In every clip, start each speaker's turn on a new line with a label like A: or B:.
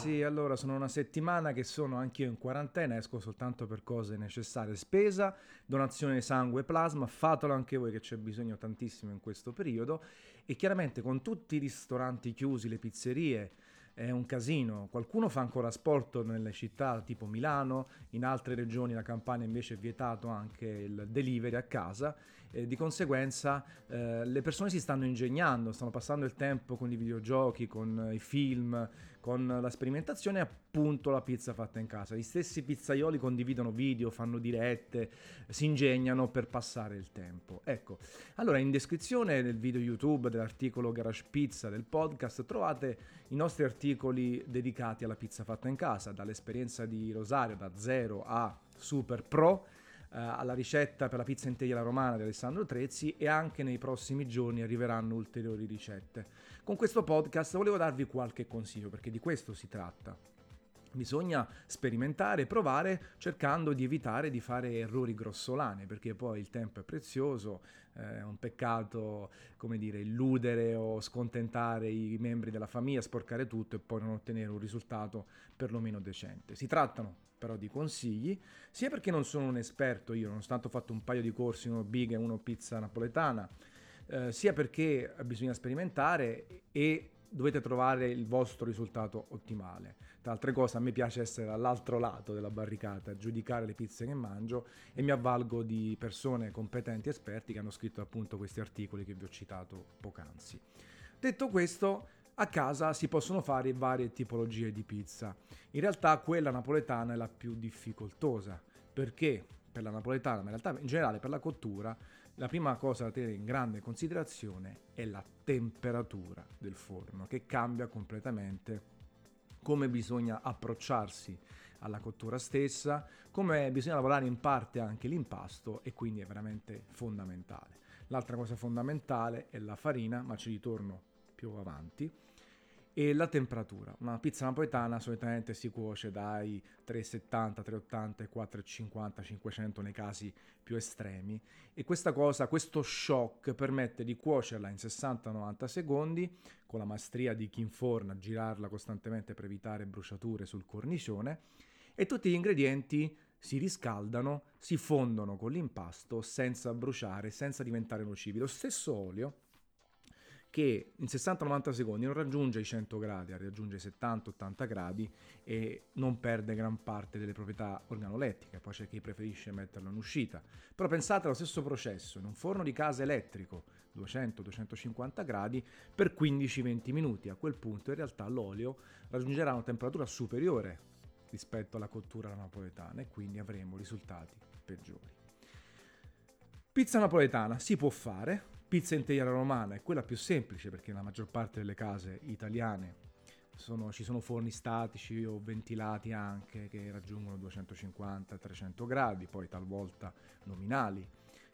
A: ragazzi, allora sono una settimana che sono anch'io in quarantena, esco soltanto per cose necessarie, spesa, donazione di sangue e plasma, fatelo anche voi che c'è bisogno tantissimo in questo periodo. E chiaramente con tutti i ristoranti chiusi, le pizzerie, è un casino. Qualcuno fa ancora sport nelle città tipo Milano, in altre regioni la Campania invece è vietato anche il delivery a casa. E di conseguenza eh, le persone si stanno ingegnando, stanno passando il tempo con i videogiochi, con i film, con la sperimentazione appunto la pizza fatta in casa. Gli stessi pizzaioli condividono video, fanno dirette, si ingegnano per passare il tempo. Ecco, allora in descrizione del video YouTube, dell'articolo Garage Pizza, del podcast, trovate i nostri articoli dedicati alla pizza fatta in casa, dall'esperienza di Rosario da 0 a Super Pro alla ricetta per la pizza in teglia romana di Alessandro Trezzi e anche nei prossimi giorni arriveranno ulteriori ricette. Con questo podcast volevo darvi qualche consiglio perché di questo si tratta. Bisogna sperimentare, provare, cercando di evitare di fare errori grossolani, perché poi il tempo è prezioso, eh, è un peccato, come dire, illudere o scontentare i membri della famiglia, sporcare tutto e poi non ottenere un risultato perlomeno decente. Si trattano però di consigli, sia perché non sono un esperto io, nonostante ho fatto un paio di corsi, uno big e uno pizza napoletana, eh, sia perché bisogna sperimentare e dovete trovare il vostro risultato ottimale. Tra altre cose, a me piace essere all'altro lato della barricata, giudicare le pizze che mangio e mi avvalgo di persone competenti e esperti che hanno scritto appunto questi articoli che vi ho citato poc'anzi. Detto questo, a casa si possono fare varie tipologie di pizza. In realtà quella napoletana è la più difficoltosa, perché per la napoletana, ma in realtà in generale per la cottura, la prima cosa da tenere in grande considerazione è la temperatura del forno, che cambia completamente come bisogna approcciarsi alla cottura stessa, come bisogna lavorare in parte anche l'impasto e quindi è veramente fondamentale. L'altra cosa fondamentale è la farina, ma ci ritorno più avanti e la temperatura. Una pizza napoletana solitamente si cuoce dai 3,70, 3,80, 4,50, 500 nei casi più estremi e questa cosa, questo shock permette di cuocerla in 60-90 secondi con la maestria di chi inforna, girarla costantemente per evitare bruciature sul cornicione e tutti gli ingredienti si riscaldano, si fondono con l'impasto senza bruciare, senza diventare nocivi. Lo stesso olio che in 60-90 secondi non raggiunge i 100 gradi, raggiunge i 70-80 gradi e non perde gran parte delle proprietà organolettiche, poi c'è chi preferisce metterlo in uscita. Però pensate allo stesso processo, in un forno di casa elettrico, 200-250 gradi, per 15-20 minuti. A quel punto in realtà l'olio raggiungerà una temperatura superiore rispetto alla cottura napoletana e quindi avremo risultati peggiori. Pizza napoletana si può fare, Pizza in teglia romana è quella più semplice perché nella maggior parte delle case italiane sono, ci sono forni statici o ventilati anche che raggiungono 250-300 gradi, poi talvolta nominali,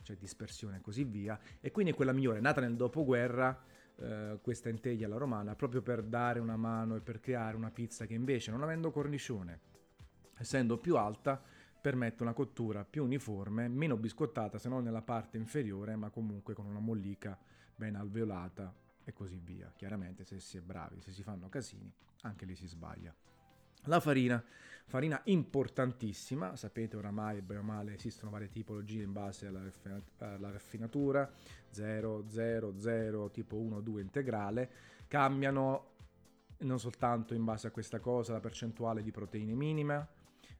A: c'è dispersione e così via. E quindi è quella migliore, nata nel dopoguerra, eh, questa in teglia alla romana, proprio per dare una mano e per creare una pizza che invece, non avendo cornicione, essendo più alta, permette una cottura più uniforme, meno biscottata se non nella parte inferiore, ma comunque con una mollica ben alveolata e così via. Chiaramente se si è bravi, se si fanno casini, anche lì si sbaglia. La farina, farina importantissima, sapete oramai bene o male esistono varie tipologie in base alla, raffinatura, 0, 0, 0, tipo 1, 2 integrale, cambiano non soltanto in base a questa cosa la percentuale di proteine minima,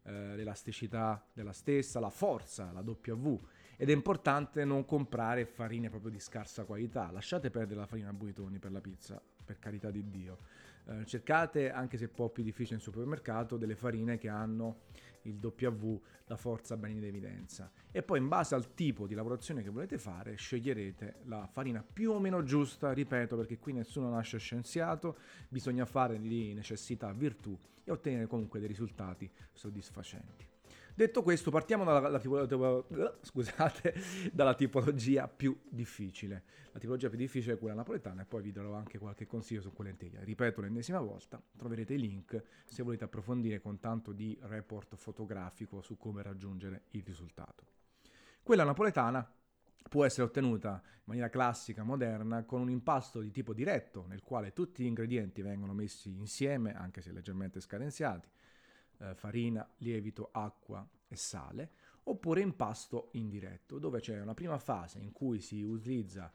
A: eh, l'elasticità della stessa, la forza, la W. Ed è importante non comprare farine proprio di scarsa qualità. Lasciate perdere la farina a buitoni per la pizza, per carità di Dio. Eh, cercate, anche se po' più difficile in supermercato, delle farine che hanno il W, la forza ben in evidenza. E poi in base al tipo di lavorazione che volete fare, sceglierete la farina più o meno giusta, ripeto, perché qui nessuno nasce scienziato, bisogna fare di necessità virtù e ottenere comunque dei risultati soddisfacenti. Detto questo, partiamo dalla, dalla, scusate, dalla, tipologia più difficile. La tipologia più difficile è quella napoletana e poi vi darò anche qualche consiglio su quella in Ripeto l'ennesima volta, troverete i link se volete approfondire con tanto di report fotografico su come raggiungere il risultato. Quella napoletana può essere ottenuta in maniera classica, moderna, con un impasto di tipo diretto, nel quale tutti gli ingredienti vengono messi insieme, anche se leggermente scadenziati, eh, farina, lievito, acqua e sale, oppure impasto indiretto, dove c'è una prima fase in cui si utilizza,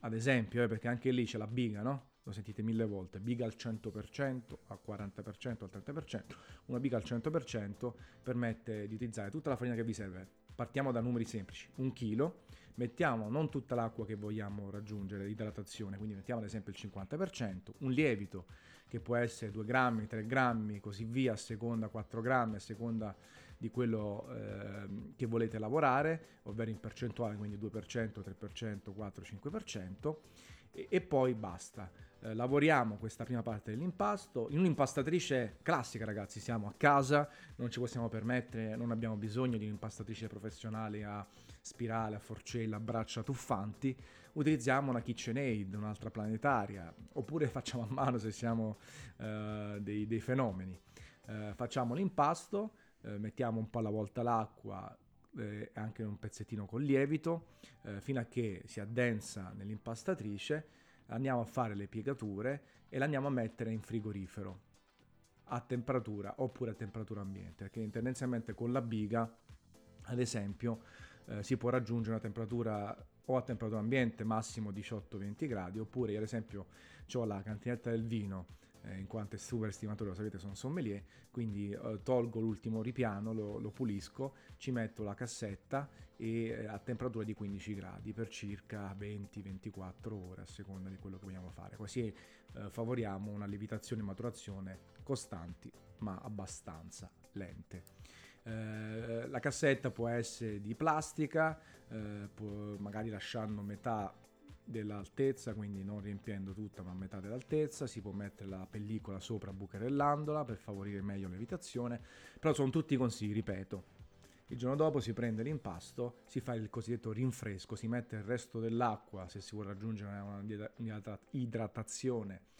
A: ad esempio, eh, perché anche lì c'è la biga, no? Lo sentite mille volte, biga al 100%, al 40%, al 30%. Una biga al 100% permette di utilizzare tutta la farina che vi serve. Partiamo da numeri semplici, un chilo, mettiamo non tutta l'acqua che vogliamo raggiungere, l'idratazione, quindi mettiamo ad esempio il 50%, un lievito che può essere 2 grammi, 3 grammi, così via, a seconda 4 grammi, a seconda di quello eh, che volete lavorare, ovvero in percentuale, quindi 2%, 3%, 4, 5%, e, e poi basta. Eh, lavoriamo questa prima parte dell'impasto in un'impastatrice classica, ragazzi. Siamo a casa, non ci possiamo permettere, non abbiamo bisogno di un'impastatrice professionale a spirale, a forcella, a braccia tuffanti. Utilizziamo una KitchenAid, un'altra planetaria, oppure facciamo a mano se siamo eh, dei, dei, fenomeni. Eh, facciamo l'impasto eh, mettiamo un po' alla volta l'acqua eh, anche un pezzettino con lievito eh, fino a che si addensa nell'impastatrice andiamo a fare le piegature e l'andiamo a mettere in frigorifero a temperatura oppure a temperatura ambiente perché tendenzialmente con la biga ad esempio eh, si può raggiungere una temperatura o a temperatura ambiente massimo 18-20 gradi oppure ad esempio ho la cantinetta del vino eh, in quanto è super stimatore, lo sapete, sono sommelier, quindi eh, tolgo l'ultimo ripiano, lo, lo, pulisco, ci metto la cassetta e eh, a temperatura di 15 gradi per circa 20-24 ore a seconda di quello che vogliamo fare. Così eh, favoriamo una lievitazione e maturazione costanti ma abbastanza lente. Eh, la cassetta può essere di plastica, eh, può, magari lasciando metà dell'altezza, quindi non riempiendo tutta ma a metà dell'altezza, si può mettere la pellicola sopra bucherellandola per favorire meglio l'evitazione, però sono tutti consigli, ripeto. Il giorno dopo si prende l'impasto, si fa il cosiddetto rinfresco, si mette il resto dell'acqua se si vuole raggiungere una idratazione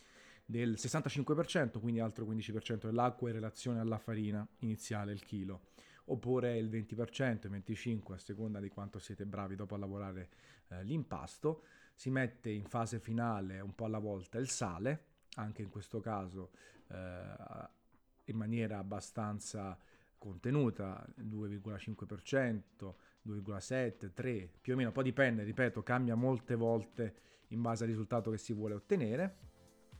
A: del 65%, quindi altro 15% dell'acqua in relazione alla farina iniziale, il chilo, oppure il 20%, il 25% a seconda di quanto siete bravi dopo a lavorare eh, l'impasto si mette in fase finale un po' alla volta il sale, anche in questo caso eh, in maniera abbastanza contenuta, 2,5%, 2,7, 3, più o meno, poi dipende, ripeto, cambia molte volte in base al risultato che si vuole ottenere.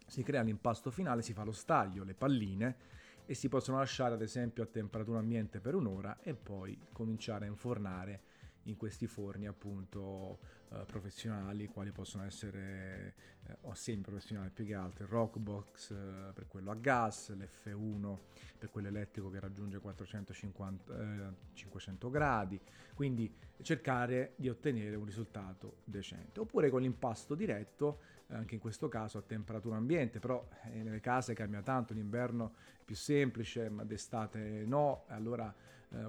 A: Si crea l'impasto finale, si fa lo staglio, le palline e si possono lasciare ad esempio a temperatura ambiente per un'ora e poi cominciare a infornare in questi forni appunto eh, professionali quali possono essere eh, o semi professionali più che altro il Rockbox eh, per quello a gas l'F1 per quello elettrico che raggiunge 450 eh, 500 gradi. Quindi cercare di ottenere un risultato decente. Oppure con l'impasto diretto eh, anche in questo caso a temperatura ambiente però eh, nelle case cambia tanto l'inverno è più semplice ma d'estate no allora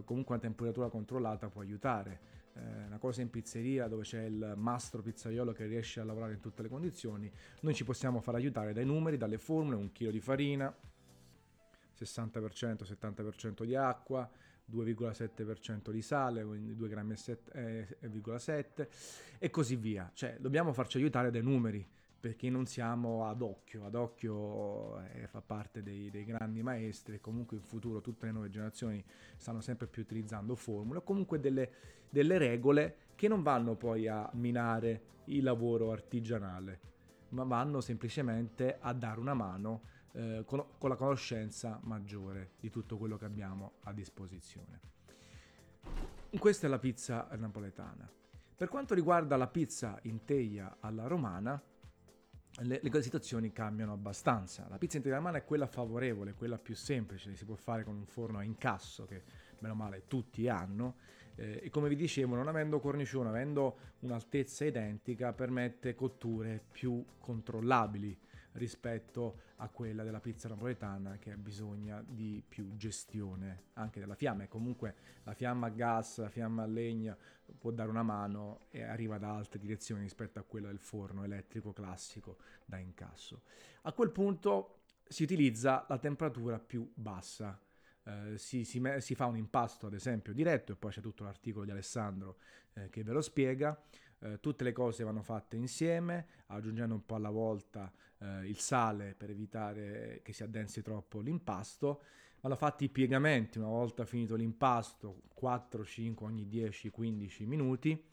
A: comunque una temperatura controllata può aiutare eh, una cosa in pizzeria dove c'è il mastro pizzaiolo che riesce a lavorare in tutte le condizioni, noi ci possiamo far aiutare dai numeri, dalle formule, un chilo di farina, 60%, 70% di acqua, 2,7% di sale, quindi 2,7 eh, e così via. Cioè, dobbiamo farci aiutare dai numeri perché non siamo ad occhio, ad occhio eh, fa parte dei, dei, grandi maestri comunque in futuro tutte le nuove generazioni stanno sempre più utilizzando formule comunque delle, delle regole che non vanno poi a minare il lavoro artigianale, ma vanno semplicemente a dare una mano eh, con, con la conoscenza maggiore di tutto quello che abbiamo a disposizione. Questa è la pizza napoletana. Per quanto riguarda la pizza in teglia alla romana, le, le situazioni cambiano abbastanza. La pizza integrale è quella favorevole, quella più semplice, si può fare con un forno a incasso che meno male tutti hanno eh, e come vi dicevo non avendo cornicione, avendo un'altezza identica permette cotture più controllabili rispetto a quella della pizza napoletana che ha bisogno di più gestione anche della fiamma e comunque la fiamma a gas, la fiamma a legna può dare una mano e arriva da altre direzioni rispetto a quella del forno elettrico classico da incasso. A quel punto si utilizza la temperatura più bassa. Eh, si, si, si, fa un impasto ad esempio diretto e poi c'è tutto l'articolo di Alessandro eh, che ve lo spiega eh, tutte le cose vanno fatte insieme, aggiungendo un po' alla volta eh, il sale per evitare che si addensi troppo l'impasto. Vanno fatti i piegamenti una volta finito l'impasto, 4, 5 ogni 10, 15 minuti.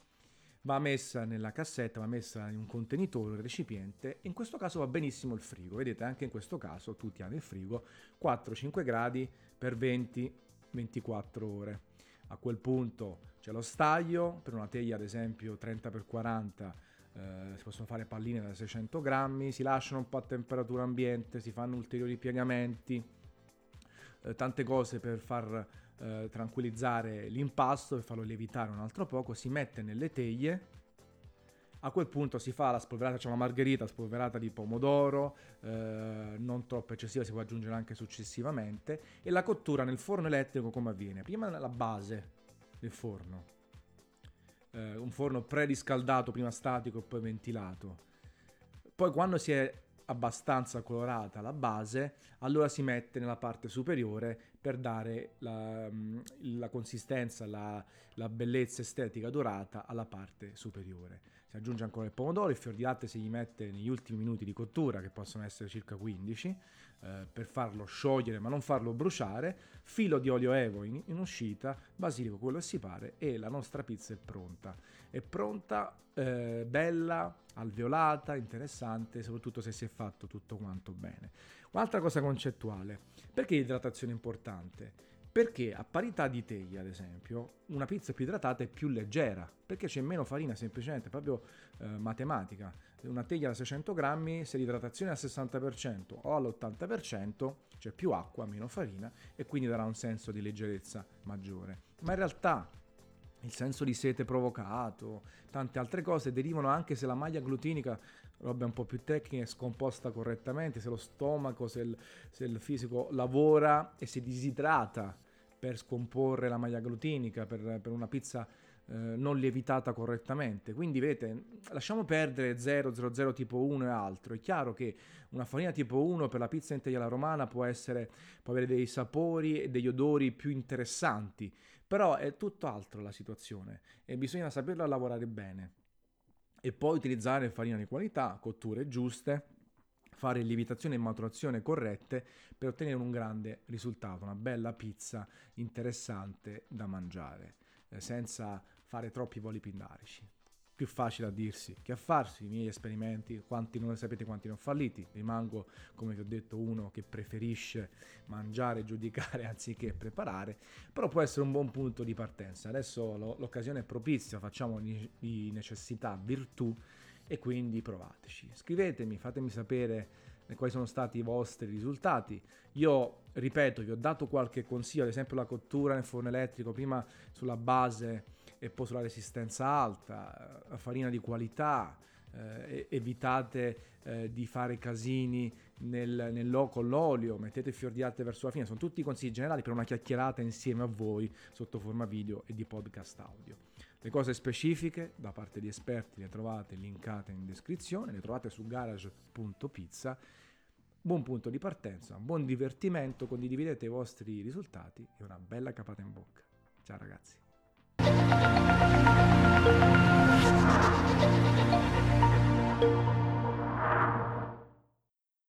A: Va messa nella cassetta, va messa in un contenitore, un recipiente. In questo caso va benissimo il frigo. Vedete, anche in questo caso tutti hanno il frigo 4-5 gradi per 20-24 ore. A quel punto c'è lo staglio, per una teglia ad esempio 30x40 eh, si possono fare palline da 600 grammi, si lasciano un po' a temperatura ambiente, si fanno ulteriori piegamenti, eh, tante cose per far eh, tranquillizzare l'impasto e farlo lievitare un altro poco, si mette nelle teglie. A quel punto si fa la spolverata, c'è una margherita spolverata di pomodoro, eh, non troppo eccessiva, si può aggiungere anche successivamente, e la cottura nel forno elettrico come avviene? Prima la base del forno, eh, un forno preriscaldato, prima statico e poi ventilato. Poi quando si è abbastanza colorata la base, allora si mette nella parte superiore per dare la, mm, la consistenza, la, la, bellezza estetica dorata alla parte superiore. Si aggiunge ancora il pomodoro, il fior di latte si mette negli ultimi minuti di cottura, che possono essere circa 15, eh, per farlo sciogliere ma non farlo bruciare, filo di olio evo in, in, uscita, basilico quello che si pare e la nostra pizza è pronta. È pronta, eh, bella, alveolata, interessante, soprattutto se si è fatto tutto quanto bene. Un'altra cosa concettuale, perché l'idratazione è importante? Perché a parità di teglia, ad esempio, una pizza più idratata è più leggera, perché c'è meno farina, semplicemente, proprio eh, matematica. Una teglia da 600 grammi, se l'idratazione è al 60% o all'80%, c'è più acqua, meno farina, e quindi darà un senso di leggerezza maggiore. Ma in realtà il senso di sete provocato, tante altre cose derivano anche se la maglia glutinica, roba un po' più tecnica, è scomposta correttamente, se lo stomaco, se il, se il fisico lavora e si disidrata per scomporre la maglia glutinica, per, per una pizza eh, non lievitata correttamente. Quindi vedete, lasciamo perdere 0, 00 tipo 1 e altro. È chiaro che una farina tipo 1 per la pizza in teglia romana può, essere, può avere dei sapori e degli odori più interessanti, però è tutto altro la situazione e bisogna saperla lavorare bene. E poi utilizzare farina di qualità, cotture giuste, fare lievitazione e maturazione corrette per ottenere un grande risultato, una bella pizza interessante da mangiare, eh, senza fare troppi voli pindarici più facile a dirsi che a farsi. I miei esperimenti, quanti non sapete quanti ne ho falliti. Rimango, come vi ho detto, uno che preferisce mangiare, giudicare anziché preparare, però può essere un buon punto di partenza. Adesso lo, l'occasione è propizia, facciamo di necessità virtù e quindi provateci. Scrivetemi, fatemi sapere quali sono stati i vostri risultati. Io, ripeto, vi ho dato qualche consiglio, ad esempio la cottura nel forno elettrico, prima sulla base e poi sulla resistenza alta, la farina di qualità, eh, evitate eh, di fare casini nel, nel, con l'olio, mettete fior di latte verso la fine, sono tutti consigli generali per una chiacchierata insieme a voi sotto forma video e di podcast audio. Le cose specifiche da parte di esperti le trovate linkate in descrizione, le trovate su garage.pizza. Buon punto di partenza, buon divertimento, condividete i vostri risultati e una bella capata in bocca. Ciao ragazzi. Thank you.